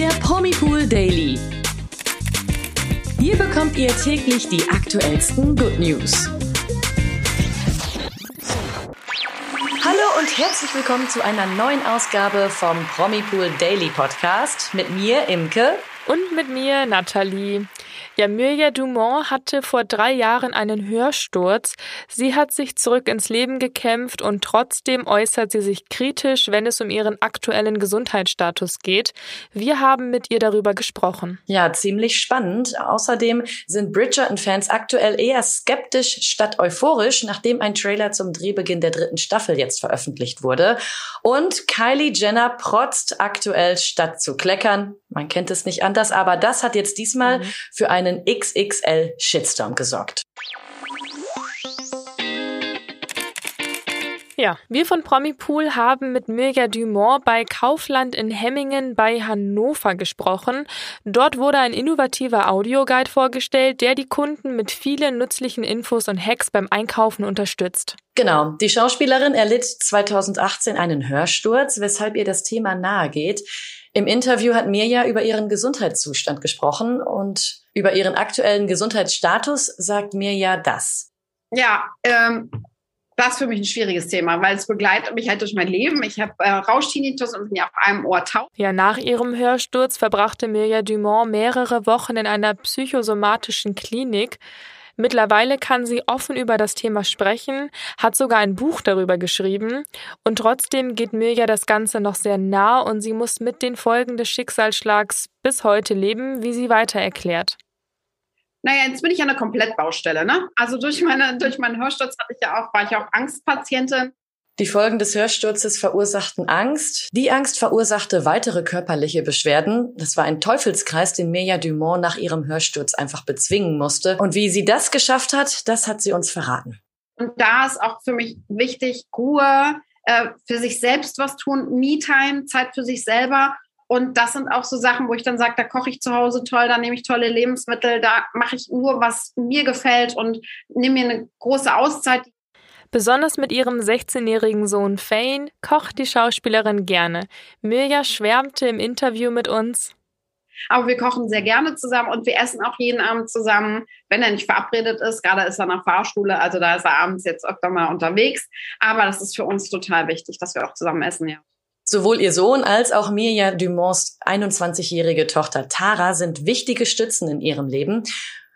der Promipool Daily. Hier bekommt ihr täglich die aktuellsten Good News. Hallo und herzlich willkommen zu einer neuen Ausgabe vom Promipool Daily Podcast mit mir, Imke. Und mit mir, Nathalie. Ja, Mirja Dumont hatte vor drei Jahren einen Hörsturz. Sie hat sich zurück ins Leben gekämpft und trotzdem äußert sie sich kritisch, wenn es um ihren aktuellen Gesundheitsstatus geht. Wir haben mit ihr darüber gesprochen. Ja, ziemlich spannend. Außerdem sind Bridgerton-Fans aktuell eher skeptisch statt euphorisch, nachdem ein Trailer zum Drehbeginn der dritten Staffel jetzt veröffentlicht wurde. Und Kylie Jenner protzt aktuell statt zu kleckern. Man kennt es nicht anders, aber das hat jetzt diesmal mhm. für eine einen XXL Shitstorm gesorgt. Ja, wir von Promipool haben mit Mirja Dumont bei Kaufland in Hemmingen bei Hannover gesprochen. Dort wurde ein innovativer Audioguide vorgestellt, der die Kunden mit vielen nützlichen Infos und Hacks beim Einkaufen unterstützt. Genau, die Schauspielerin erlitt 2018 einen Hörsturz, weshalb ihr das Thema nahe geht. Im Interview hat Mirja über ihren Gesundheitszustand gesprochen und über ihren aktuellen Gesundheitsstatus sagt Mirja das. Ja, ähm, das ist für mich ein schwieriges Thema, weil es begleitet mich halt durch mein Leben. Ich habe äh, Rauschtinnitus und bin ja auf einem Ohr taub. Ja, nach ihrem Hörsturz verbrachte Mirja Dumont mehrere Wochen in einer psychosomatischen Klinik. Mittlerweile kann sie offen über das Thema sprechen, hat sogar ein Buch darüber geschrieben und trotzdem geht Mirja das Ganze noch sehr nah und sie muss mit den Folgen des Schicksalsschlags bis heute leben, wie sie weiter erklärt. Naja, jetzt bin ich ja eine Komplettbaustelle, ne? Also durch meine, durch meinen Hörsturz hatte ich ja auch, war ich auch Angstpatientin. Die Folgen des Hörsturzes verursachten Angst. Die Angst verursachte weitere körperliche Beschwerden. Das war ein Teufelskreis, den Mirja Dumont nach ihrem Hörsturz einfach bezwingen musste. Und wie sie das geschafft hat, das hat sie uns verraten. Und da ist auch für mich wichtig, Ruhe, äh, für sich selbst was tun, Me-Time, Zeit für sich selber und das sind auch so Sachen, wo ich dann sage, da koche ich zu Hause toll, da nehme ich tolle Lebensmittel, da mache ich nur, was mir gefällt und nehme mir eine große Auszeit. Besonders mit ihrem 16-jährigen Sohn Fane kocht die Schauspielerin gerne. Mirja schwärmte im Interview mit uns. Aber wir kochen sehr gerne zusammen und wir essen auch jeden Abend zusammen, wenn er nicht verabredet ist. Gerade ist er nach Fahrschule, also da ist er abends jetzt öfter mal unterwegs. Aber das ist für uns total wichtig, dass wir auch zusammen essen, ja. Sowohl ihr Sohn als auch Mirja Dumonts 21-jährige Tochter Tara sind wichtige Stützen in ihrem Leben.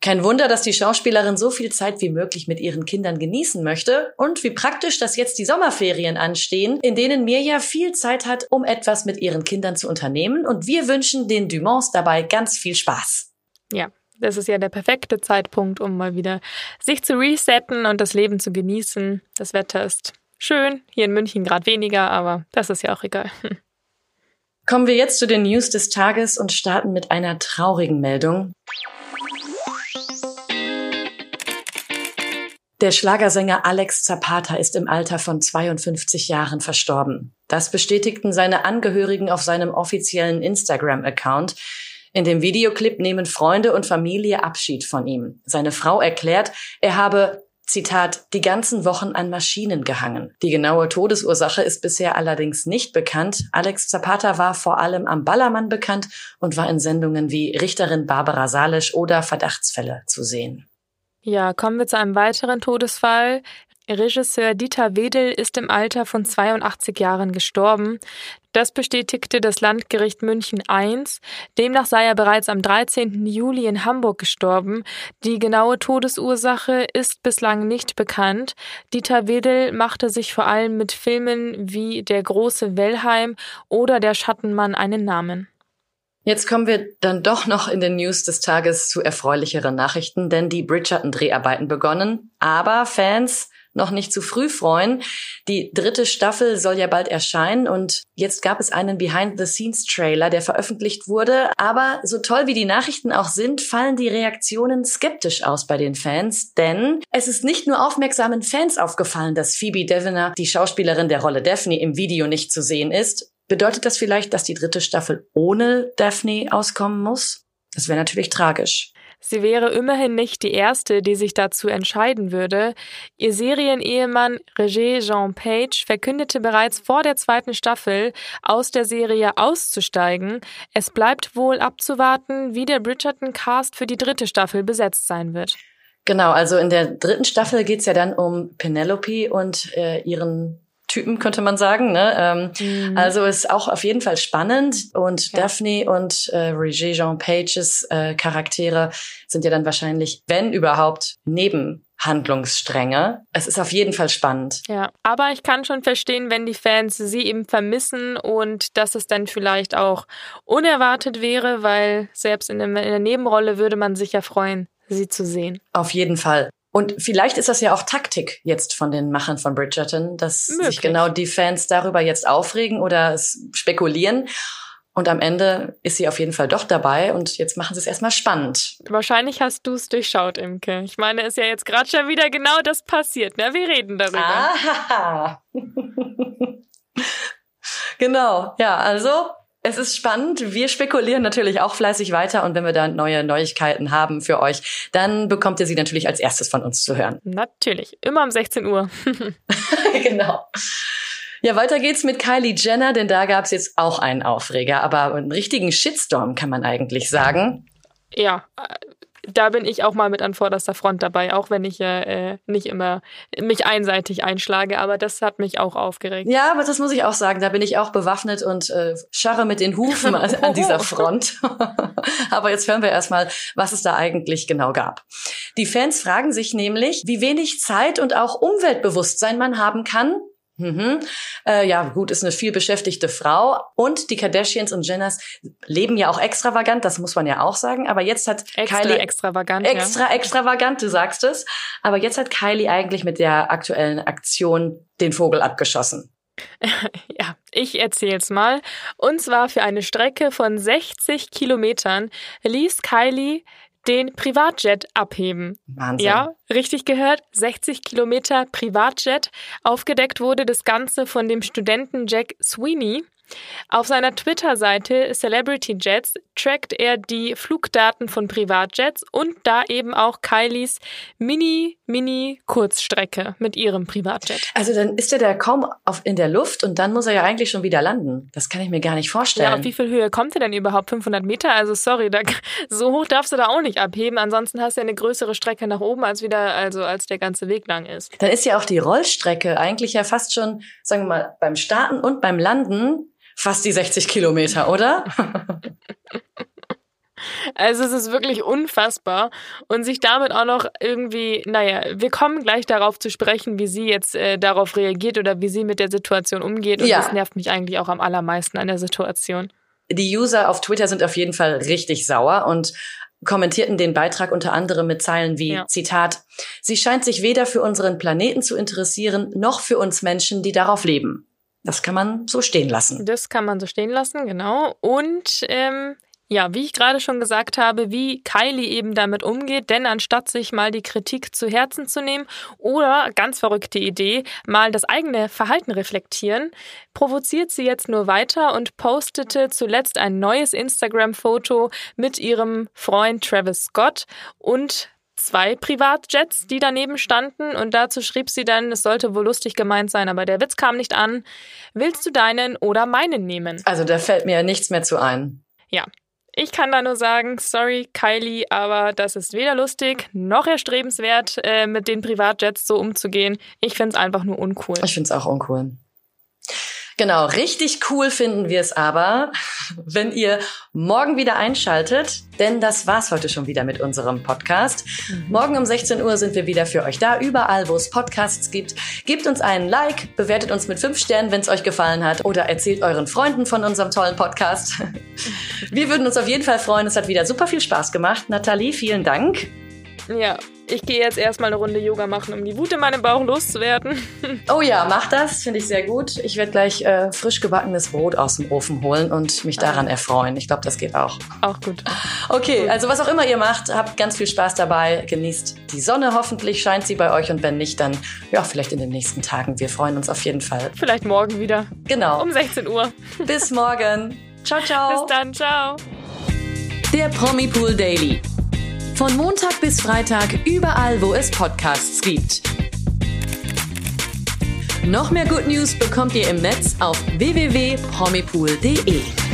Kein Wunder, dass die Schauspielerin so viel Zeit wie möglich mit ihren Kindern genießen möchte und wie praktisch, dass jetzt die Sommerferien anstehen, in denen Mirja viel Zeit hat, um etwas mit ihren Kindern zu unternehmen und wir wünschen den Dumonts dabei ganz viel Spaß. Ja, das ist ja der perfekte Zeitpunkt, um mal wieder sich zu resetten und das Leben zu genießen. Das Wetter ist Schön, hier in München gerade weniger, aber das ist ja auch egal. Kommen wir jetzt zu den News des Tages und starten mit einer traurigen Meldung. Der Schlagersänger Alex Zapata ist im Alter von 52 Jahren verstorben. Das bestätigten seine Angehörigen auf seinem offiziellen Instagram-Account. In dem Videoclip nehmen Freunde und Familie Abschied von ihm. Seine Frau erklärt, er habe Zitat, die ganzen Wochen an Maschinen gehangen. Die genaue Todesursache ist bisher allerdings nicht bekannt. Alex Zapata war vor allem am Ballermann bekannt und war in Sendungen wie Richterin Barbara Salisch oder Verdachtsfälle zu sehen. Ja, kommen wir zu einem weiteren Todesfall. Regisseur Dieter Wedel ist im Alter von 82 Jahren gestorben. Das bestätigte das Landgericht München I. Demnach sei er bereits am 13. Juli in Hamburg gestorben. Die genaue Todesursache ist bislang nicht bekannt. Dieter Wedel machte sich vor allem mit Filmen wie Der große Wellheim oder Der Schattenmann einen Namen. Jetzt kommen wir dann doch noch in den News des Tages zu erfreulicheren Nachrichten, denn die Bridgerton-Dreharbeiten begonnen. Aber Fans noch nicht zu früh freuen. Die dritte Staffel soll ja bald erscheinen und jetzt gab es einen Behind-the-Scenes-Trailer, der veröffentlicht wurde. Aber so toll wie die Nachrichten auch sind, fallen die Reaktionen skeptisch aus bei den Fans, denn es ist nicht nur aufmerksamen Fans aufgefallen, dass Phoebe Deviner, die Schauspielerin der Rolle Daphne, im Video nicht zu sehen ist. Bedeutet das vielleicht, dass die dritte Staffel ohne Daphne auskommen muss? Das wäre natürlich tragisch. Sie wäre immerhin nicht die erste, die sich dazu entscheiden würde. Ihr Serienehemann Roger Jean Page verkündete bereits vor der zweiten Staffel, aus der Serie auszusteigen. Es bleibt wohl abzuwarten, wie der Bridgerton-Cast für die dritte Staffel besetzt sein wird. Genau, also in der dritten Staffel geht's ja dann um Penelope und äh, ihren Typen, könnte man sagen. Ne? Ähm, mhm. Also ist auch auf jeden Fall spannend. Und ja. Daphne und äh, Roger Jean Pages äh, Charaktere sind ja dann wahrscheinlich, wenn überhaupt, neben Handlungsstränge. Es ist auf jeden Fall spannend. Ja, aber ich kann schon verstehen, wenn die Fans sie eben vermissen und dass es dann vielleicht auch unerwartet wäre, weil selbst in der Nebenrolle würde man sich ja freuen, sie zu sehen. Auf jeden Fall. Und vielleicht ist das ja auch Taktik jetzt von den Machern von Bridgerton, dass Möglich. sich genau die Fans darüber jetzt aufregen oder spekulieren. Und am Ende ist sie auf jeden Fall doch dabei und jetzt machen sie es erstmal spannend. Wahrscheinlich hast du es durchschaut, Imke. Ich meine, ist ja jetzt gerade schon wieder genau das passiert. Ne? Wir reden darüber. Ah. genau, ja, also es ist spannend. Wir spekulieren natürlich auch fleißig weiter und wenn wir da neue Neuigkeiten haben für euch, dann bekommt ihr sie natürlich als erstes von uns zu hören. Natürlich, immer um 16 Uhr. genau. Ja, weiter geht's mit Kylie Jenner, denn da gab's jetzt auch einen Aufreger, aber einen richtigen Shitstorm kann man eigentlich sagen. Ja, da bin ich auch mal mit an vorderster Front dabei, auch wenn ich äh, nicht immer mich einseitig einschlage, aber das hat mich auch aufgeregt. Ja, aber das muss ich auch sagen, da bin ich auch bewaffnet und äh, scharre mit den Hufen an dieser Front. aber jetzt hören wir erstmal, was es da eigentlich genau gab. Die Fans fragen sich nämlich, wie wenig Zeit und auch Umweltbewusstsein man haben kann, Mhm. Äh, ja, gut, ist eine viel beschäftigte Frau. Und die Kardashians und Jenners leben ja auch extravagant, das muss man ja auch sagen. Aber jetzt hat extra Kylie extravagant. Extra ja. extravagant, du sagst es. Aber jetzt hat Kylie eigentlich mit der aktuellen Aktion den Vogel abgeschossen. Ja, ich erzähl's mal. Und zwar für eine Strecke von 60 Kilometern ließ Kylie den Privatjet abheben. Wahnsinn. Ja, richtig gehört. 60 Kilometer Privatjet. Aufgedeckt wurde das Ganze von dem Studenten Jack Sweeney. Auf seiner Twitter-Seite Celebrity Jets trackt er die Flugdaten von Privatjets und da eben auch Kylies Mini, Mini Kurzstrecke mit ihrem Privatjet. Also dann ist er da kaum auf, in der Luft und dann muss er ja eigentlich schon wieder landen. Das kann ich mir gar nicht vorstellen. Ja, auf wie viel Höhe kommt er denn überhaupt? 500 Meter? Also sorry, da, so hoch darfst du da auch nicht abheben. Ansonsten hast du ja eine größere Strecke nach oben als wieder, also als der ganze Weg lang ist. Dann ist ja auch die Rollstrecke eigentlich ja fast schon, sagen wir mal, beim Starten und beim Landen fast die 60 Kilometer, oder? Also es ist wirklich unfassbar und sich damit auch noch irgendwie, naja, wir kommen gleich darauf zu sprechen, wie sie jetzt äh, darauf reagiert oder wie sie mit der Situation umgeht und ja. das nervt mich eigentlich auch am allermeisten an der Situation. Die User auf Twitter sind auf jeden Fall richtig sauer und kommentierten den Beitrag unter anderem mit Zeilen wie ja. Zitat, sie scheint sich weder für unseren Planeten zu interessieren, noch für uns Menschen, die darauf leben. Das kann man so stehen lassen. Das kann man so stehen lassen, genau. Und ähm, ja, wie ich gerade schon gesagt habe, wie Kylie eben damit umgeht, denn anstatt sich mal die Kritik zu Herzen zu nehmen oder, ganz verrückte Idee, mal das eigene Verhalten reflektieren, provoziert sie jetzt nur weiter und postete zuletzt ein neues Instagram-Foto mit ihrem Freund Travis Scott und zwei Privatjets, die daneben standen und dazu schrieb sie dann, es sollte wohl lustig gemeint sein, aber der Witz kam nicht an. Willst du deinen oder meinen nehmen? Also da fällt mir nichts mehr zu ein. Ja. Ich kann da nur sagen, sorry Kylie, aber das ist weder lustig noch erstrebenswert, äh, mit den Privatjets so umzugehen. Ich finde es einfach nur uncool. Ich finde es auch uncool. Genau, richtig cool finden wir es aber, wenn ihr morgen wieder einschaltet, denn das war's heute schon wieder mit unserem Podcast. Mhm. Morgen um 16 Uhr sind wir wieder für euch da, überall, wo es Podcasts gibt. Gebt uns einen Like, bewertet uns mit fünf Sternen, wenn es euch gefallen hat, oder erzählt euren Freunden von unserem tollen Podcast. Wir würden uns auf jeden Fall freuen. Es hat wieder super viel Spaß gemacht. Nathalie, vielen Dank. Ja, ich gehe jetzt erstmal eine Runde Yoga machen, um die Wut in meinem Bauch loszuwerden. Oh ja, mach das, finde ich sehr gut. Ich werde gleich äh, frisch gebackenes Brot aus dem Ofen holen und mich daran erfreuen. Ich glaube, das geht auch. Auch gut. Okay, also was auch immer ihr macht, habt ganz viel Spaß dabei. Genießt die Sonne, hoffentlich scheint sie bei euch und wenn nicht, dann ja, vielleicht in den nächsten Tagen. Wir freuen uns auf jeden Fall. Vielleicht morgen wieder. Genau. Um 16 Uhr. Bis morgen. Ciao, ciao. Bis dann, ciao. Der Promi Pool Daily Von Montag bis Freitag überall, wo es Podcasts gibt. Noch mehr Good News bekommt ihr im Netz auf www.promipool.de.